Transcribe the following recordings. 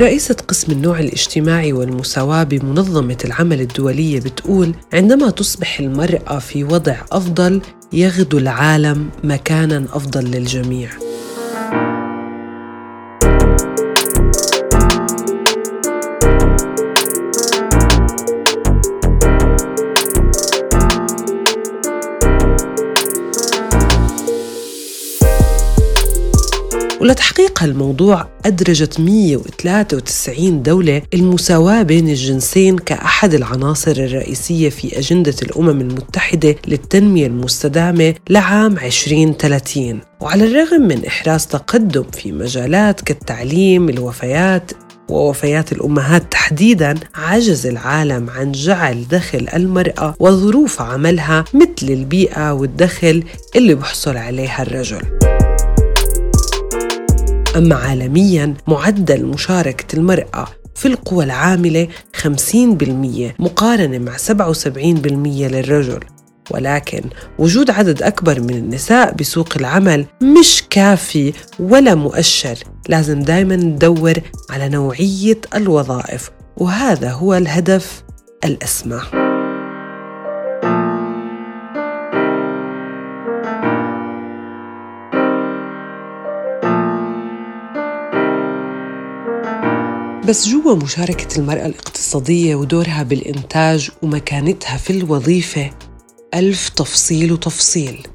رئيسة قسم النوع الاجتماعي والمساواة بمنظمة العمل الدولية بتقول عندما تصبح المرأة في وضع أفضل يغدو العالم مكانا أفضل للجميع. ولتحقيق هالموضوع أدرجت 193 دولة المساواة بين الجنسين كأحد العناصر الرئيسية في أجندة الأمم المتحدة للتنمية المستدامة لعام 2030 وعلى الرغم من إحراز تقدم في مجالات كالتعليم الوفيات ووفيات الأمهات تحديدا عجز العالم عن جعل دخل المرأة وظروف عملها مثل البيئة والدخل اللي بحصل عليها الرجل. أما عالمياً معدل مشاركة المرأة في القوى العاملة 50% مقارنة مع 77% للرجل. ولكن وجود عدد أكبر من النساء بسوق العمل مش كافي ولا مؤشر. لازم دايما ندور على نوعية الوظائف. وهذا هو الهدف الأسمى. بس جوا مشاركة المرأة الاقتصادية ودورها بالإنتاج ومكانتها في الوظيفة ألف تفصيل وتفصيل.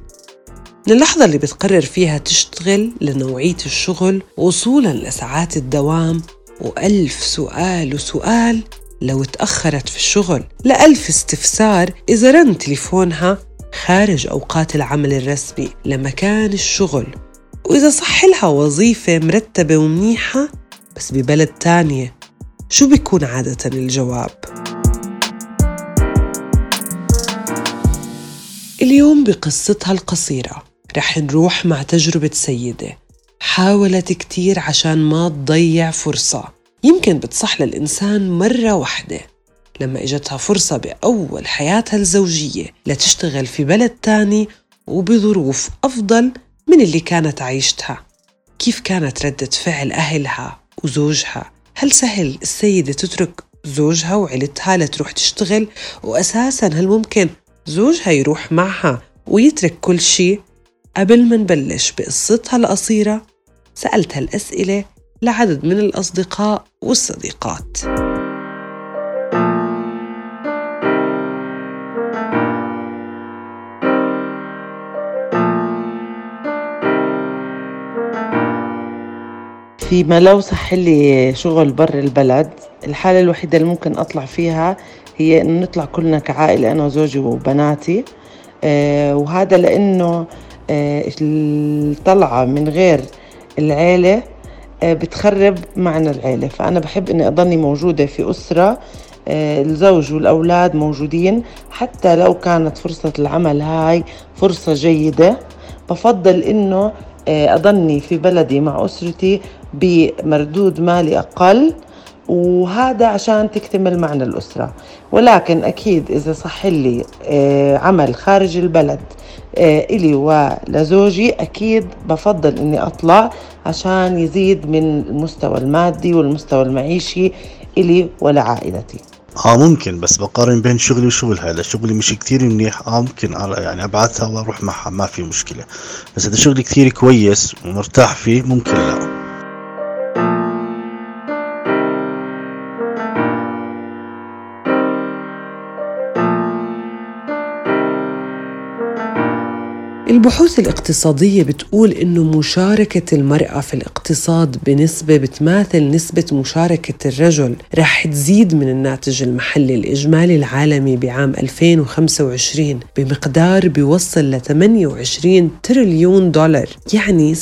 من اللحظة اللي بتقرر فيها تشتغل لنوعية الشغل وصولا لساعات الدوام وألف سؤال وسؤال لو تأخرت في الشغل. لألف استفسار إذا رن تليفونها خارج أوقات العمل الرسمي لمكان الشغل. وإذا صح لها وظيفة مرتبة ومنيحة بس ببلد تانية. شو بيكون عادة الجواب؟ اليوم بقصتها القصيرة. رح نروح مع تجربة سيدة. حاولت كتير عشان ما تضيع فرصة. يمكن بتصح للإنسان مرة واحدة. لما إجتها فرصة بأول حياتها الزوجية لتشتغل في بلد تاني وبظروف أفضل من اللي كانت عايشتها. كيف كانت ردة فعل أهلها؟ وزوجها. هل سهل السيدة تترك زوجها وعيلتها لتروح تشتغل؟ وأساساً هل ممكن زوجها يروح معها ويترك كل شيء؟ قبل ما نبلش بقصتها القصيرة سألت هالأسئلة لعدد من الأصدقاء والصديقات. فيما لو صح لي شغل برا البلد الحالة الوحيدة اللي ممكن أطلع فيها هي إنه نطلع كلنا كعائلة أنا وزوجي وبناتي. آه وهذا لأنه آه الطلعة من غير العيلة آه بتخرب معنى العيلة. فأنا بحب إني أضلني موجودة في أسرة الزوج والأولاد موجودين. حتى لو كانت فرصة العمل هاي فرصة جيدة بفضل إنه أضلني في بلدي مع أسرتي بمردود مالي أقل وهذا عشان تكتمل معنا الأسرة. ولكن أكيد إذا صح لي آه، عمل خارج البلد آه، إلي ولزوجي أكيد بفضل إني أطلع عشان يزيد من المستوى المادي والمستوى المعيشي إلي ولعائلتي آه ممكن بس بقارن بين شغلي وشغلها اذا شغلي مش كثير منيح. آه ممكن يعني أبعثها وأروح معها. ما في مشكلة. بس إذا شغلي كثير كويس ومرتاح فيه ممكن لا. البحوث الاقتصادية بتقول إنه مشاركة المرأة في الاقتصاد بنسبة بتماثل نسبة مشاركة الرجل رح تزيد من الناتج المحلي الإجمالي العالمي بعام 2025 بمقدار بيوصل ل 28 تريليون دولار يعني 26%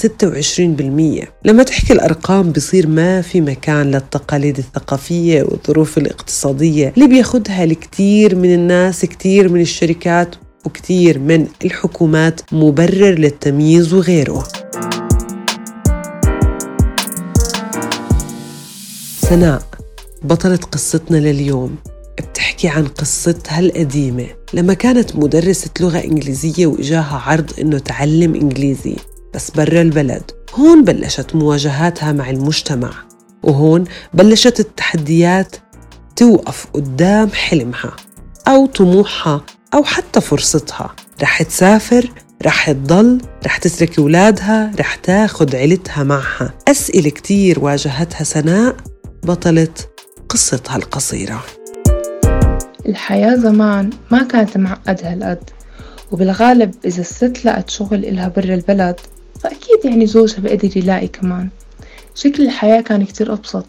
لما تحكي الأرقام بصير ما في مكان للتقاليد الثقافية والظروف الاقتصادية اللي بياخدها الكثير من الناس كثير من الشركات. وكثير من الحكومات مبرر للتمييز وغيره. سناء بطلة قصتنا لليوم. بتحكي عن قصتها القديمة. لما كانت مدرسة لغة إنجليزية وإجاها عرض إنه تعلم إنجليزي. بس برا البلد. هون بلشت مواجهاتها مع المجتمع. وهون بلشت التحديات توقف قدام حلمها أو طموحها. أو حتى فرصتها. رح تسافر رح تضل رح تترك أولادها رح تاخد عيلتها معها. أسئلة كتير واجهتها سناء بطلة قصتها القصيرة. الحياة زمان ما كانت معقدة هالقد وبالغالب إذا الست لقت شغل إلها برا البلد فأكيد يعني زوجها بقدر يلاقي كمان. شكل الحياة كان كتير أبسط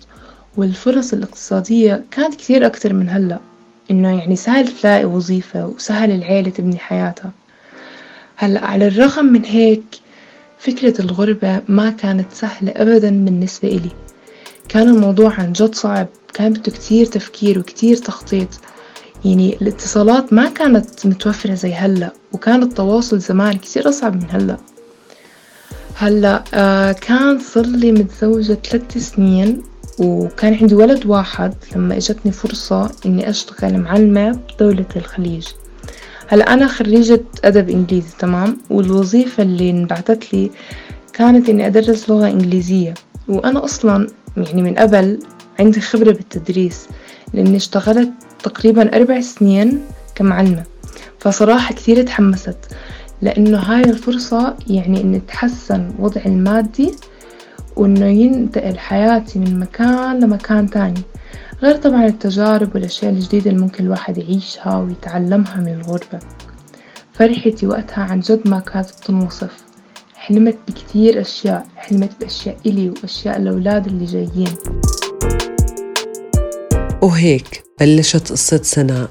والفرص الاقتصادية كانت كتير أكتر من هلأ. إنه يعني سهل تلاقي وظيفة وسهل العيلة تبني حياتها. هلأ على الرغم من هيك فكرة الغربة ما كانت سهلة أبدا بالنسبة إلي. كان الموضوع عن جد صعب كان بده كتير تفكير وكتير تخطيط. يعني الاتصالات ما كانت متوفرة زي هلأ وكان التواصل زمان كتير أصعب من هلأ. هلأ آه كان صار لي متزوجة ثلاث سنين. وكان عندي ولد واحد لما إجتني فرصة إني أشتغل معلمة بدولة الخليج. هلا أنا خريجة أدب إنجليزي تمام؟ والوظيفة اللي انبعتت لي كانت إني أدرس لغة إنجليزية. وأنا أصلا يعني من قبل عندي خبرة بالتدريس لأني اشتغلت تقريبا أربع سنين كمعلمة. فصراحة كثير تحمست لأنه هاي الفرصة يعني إن تحسن وضعي المادي وإنه ينتقل حياتي من مكان لمكان تاني. غير طبعا التجارب والأشياء الجديدة اللي ممكن الواحد يعيشها ويتعلمها من الغربة. فرحتي وقتها عن جد ما كانت تنوصف حلمت بكتير أشياء حلمت بأشياء إلي وأشياء الأولاد اللي جايين. وهيك بلشت قصة سناء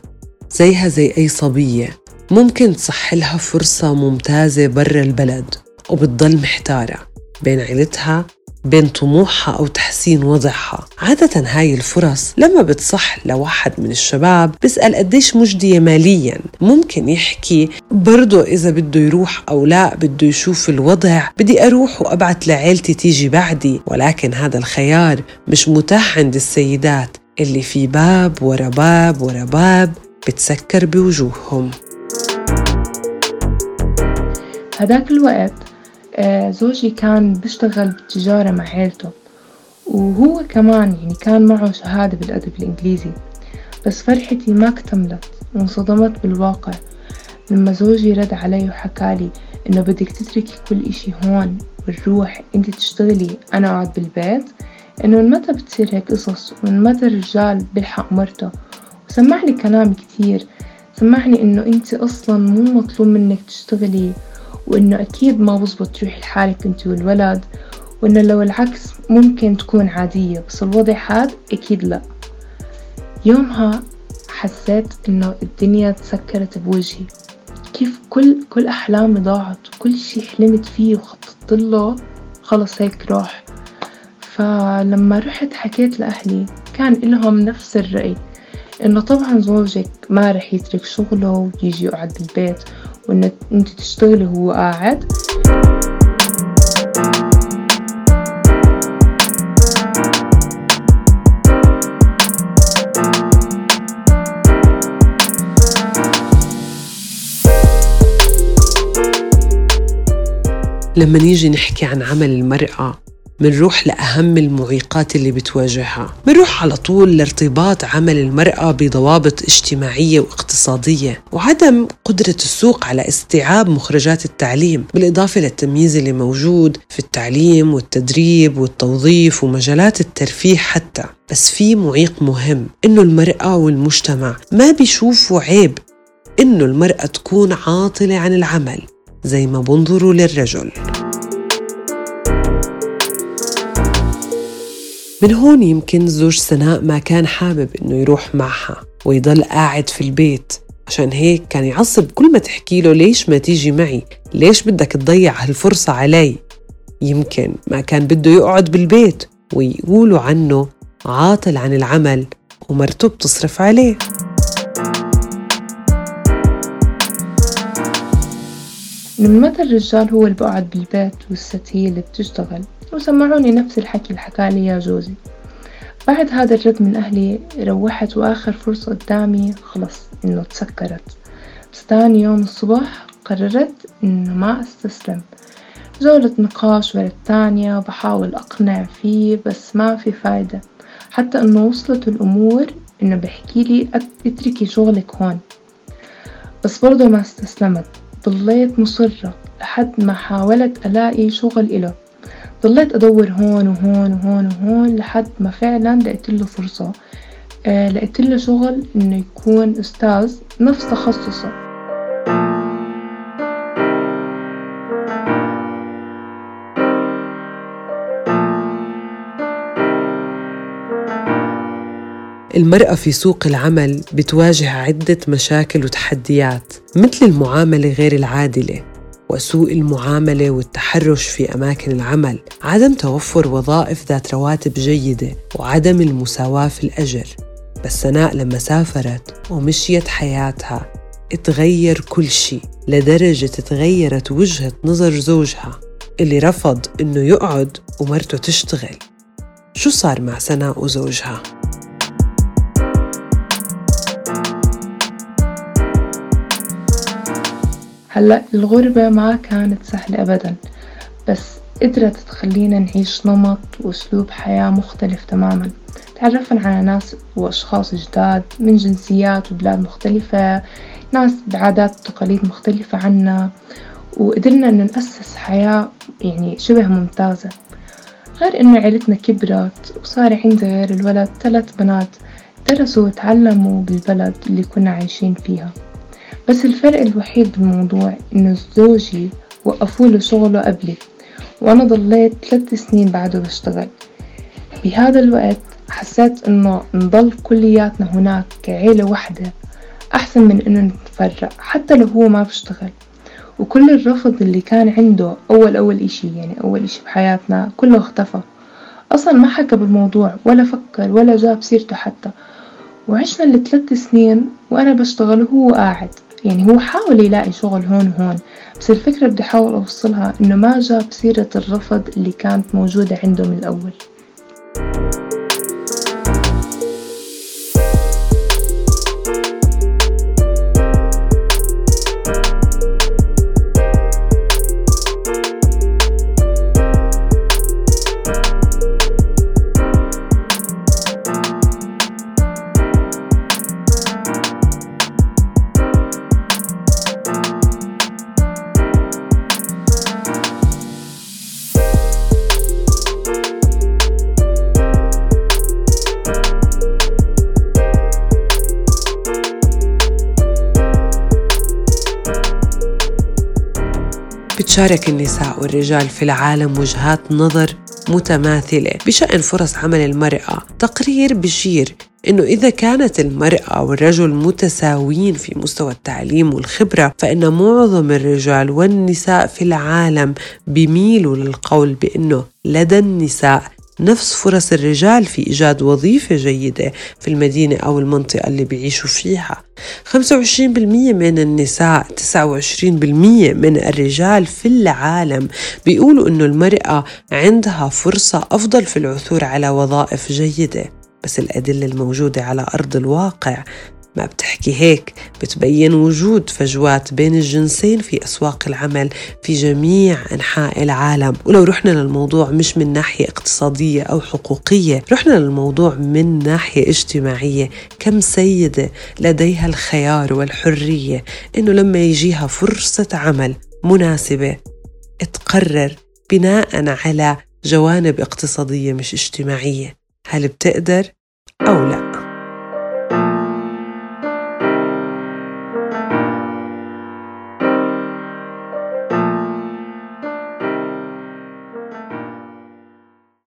زيها زي أي صبية. ممكن تصح لها فرصة ممتازة برا البلد وبتضل محتارة بين عيلتها بين طموحها أو تحسين وضعها. عادة هاي الفرص لما بتصح لواحد من الشباب بيسأل قديش مجدية ماليا. ممكن يحكي برضو إذا بده يروح أو لا بده يشوف الوضع بدي أروح وأبعت لعيلتي تيجي بعدي. ولكن هذا الخيار مش متاح عند السيدات اللي في باب ورا باب ورا باب بتسكر بوجوههم. هداك الوقت. زوجي كان بيشتغل بالتجارة مع عيلته وهو كمان يعني كان معه شهادة بالأدب الإنجليزي. بس فرحتي ما اكتملت وانصدمت بالواقع. لما زوجي رد علي وحكالي إنه بدك تتركي كل إشي هون وتروح أنت تشتغلي أنا أقعد بالبيت إنه من متى بتصير هيك قصص؟ ومن متى الرجال بيلحق مرته؟ وسمعني كلام كتير. سمعني إنه أنت أصلا مو مطلوب منك تشتغلي وإنه أكيد ما بزبط تروحي لحالك أنت والولد وإنه لو العكس ممكن تكون عادية بس الوضع هاد أكيد لأ. يومها حسيت إنه الدنيا تسكرت بوجهي. كيف كل كل أحلامي ضاعت كل شي حلمت فيه وخططت له خلص هيك راح فلما رحت حكيت لأهلي كان إلهم نفس الرأي إنه طبعا زوجك ما رح يترك شغله ويجي يقعد بالبيت وإن أنت تشتغلي وهو قاعد. لما نيجي نحكي عن عمل المرأة منروح لأهم المعيقات اللي بتواجهها. منروح على طول لارتباط عمل المرأة بضوابط اجتماعية واقتصادية. وعدم قدرة السوق على استيعاب مخرجات التعليم بالإضافة للتمييز اللي موجود في التعليم والتدريب والتوظيف ومجالات الترفيه حتى. بس في معيق مهم إنه المرأة والمجتمع ما بيشوفوا عيب إنه المرأة تكون عاطلة عن العمل زي ما بنظروا للرجل. من هون يمكن زوج سناء ما كان حابب إنه يروح معها ويضل قاعد في البيت. عشان هيك كان يعصب كل ما تحكي له ليش ما تيجي معي؟ ليش بدك تضيع هالفرصة علي؟ يمكن ما كان بده يقعد بالبيت ويقولوا عنه عاطل عن العمل ومرته بتصرف عليه. من متى الرجال هو اللي بقعد بالبيت والست هي اللي بتشتغل؟ وسمعوني نفس الحكي اللي حكالي يا جوزي. بعد هذا الرد من أهلي روحت وآخر فرصة قدامي خلص إنه تسكرت. بس تاني يوم الصبح قررت إنه ما أستسلم. جولة نقاش ورا التانية بحاول أقنع فيه بس ما في فايدة. حتى إنه وصلت الأمور إنه بحكيلي اتركي شغلك هون. بس برضه ما استسلمت. ضليت مصرة لحد ما حاولت ألاقي شغل إله. ضليت أدور هون وهون وهون وهون لحد ما فعلا لقيتله فرصة. آه لقيتله شغل إنه يكون أستاذ نفس تخصصه. المرأة في سوق العمل بتواجه عدة مشاكل وتحديات مثل المعاملة غير العادلة. وسوء المعاملة والتحرش في أماكن العمل عدم توفر وظائف ذات رواتب جيدة وعدم المساواة في الأجر بس سناء لما سافرت ومشيت حياتها اتغير كل شيء لدرجة تغيرت وجهة نظر زوجها اللي رفض إنه يقعد ومرته تشتغل شو صار مع سناء وزوجها؟ هلأ الغربة ما كانت سهلة أبدا بس قدرت تخلينا نعيش نمط وأسلوب حياة مختلف تماما. تعرفنا على ناس وأشخاص جداد من جنسيات وبلاد مختلفة ناس بعادات وتقاليد مختلفة عنا وقدرنا إن نأسس حياة يعني شبه ممتازة. غير إنه عيلتنا كبرت وصار عندي غير الولد ثلاث بنات درسوا وتعلموا بالبلد اللي كنا عايشين فيها. بس الفرق الوحيد بالموضوع إنه زوجي وقفوله شغله قبلي وأنا ضليت ثلاث سنين بعده بشتغل. بهذا الوقت حسيت إنه نضل كلياتنا هناك كعيلة وحدة أحسن من إنه نتفرق حتى لو هو ما بشتغل وكل الرفض اللي كان عنده أول أول إشي يعني أول إشي بحياتنا كله اختفى. أصلا ما حكى بالموضوع ولا فكر ولا جاب سيرته حتى. وعشنا الثلاث سنين وأنا بشتغل وهو قاعد. يعني هو حاول يلاقي شغل هون وهون بس الفكرة بدي أحاول أوصلها إنه ما جاب سيرة الرفض اللي كانت موجودة عنده من الأول. بتشارك النساء والرجال في العالم وجهات نظر متماثلة بشأن فرص عمل المرأة. تقرير بشير إنه إذا كانت المرأة والرجل متساويين في مستوى التعليم والخبرة فإن معظم الرجال والنساء في العالم بيميلوا للقول بإنه لدى النساء نفس فرص الرجال في إيجاد وظيفة جيدة في المدينة أو المنطقة اللي بيعيشوا فيها. 25% من النساء 29% من الرجال في العالم بيقولوا إنه المرأة عندها فرصة أفضل في العثور على وظائف جيدة. بس الأدلة الموجودة على أرض الواقع ما بتحكي هيك بتبين وجود فجوات بين الجنسين في أسواق العمل في جميع أنحاء العالم. ولو رحنا للموضوع مش من ناحية اقتصادية أو حقوقية رحنا للموضوع من ناحية اجتماعية. كم سيدة لديها الخيار والحرية إنه لما يجيها فرصة عمل مناسبة تقرر بناء على جوانب اقتصادية مش اجتماعية. هل بتقدر أو لا؟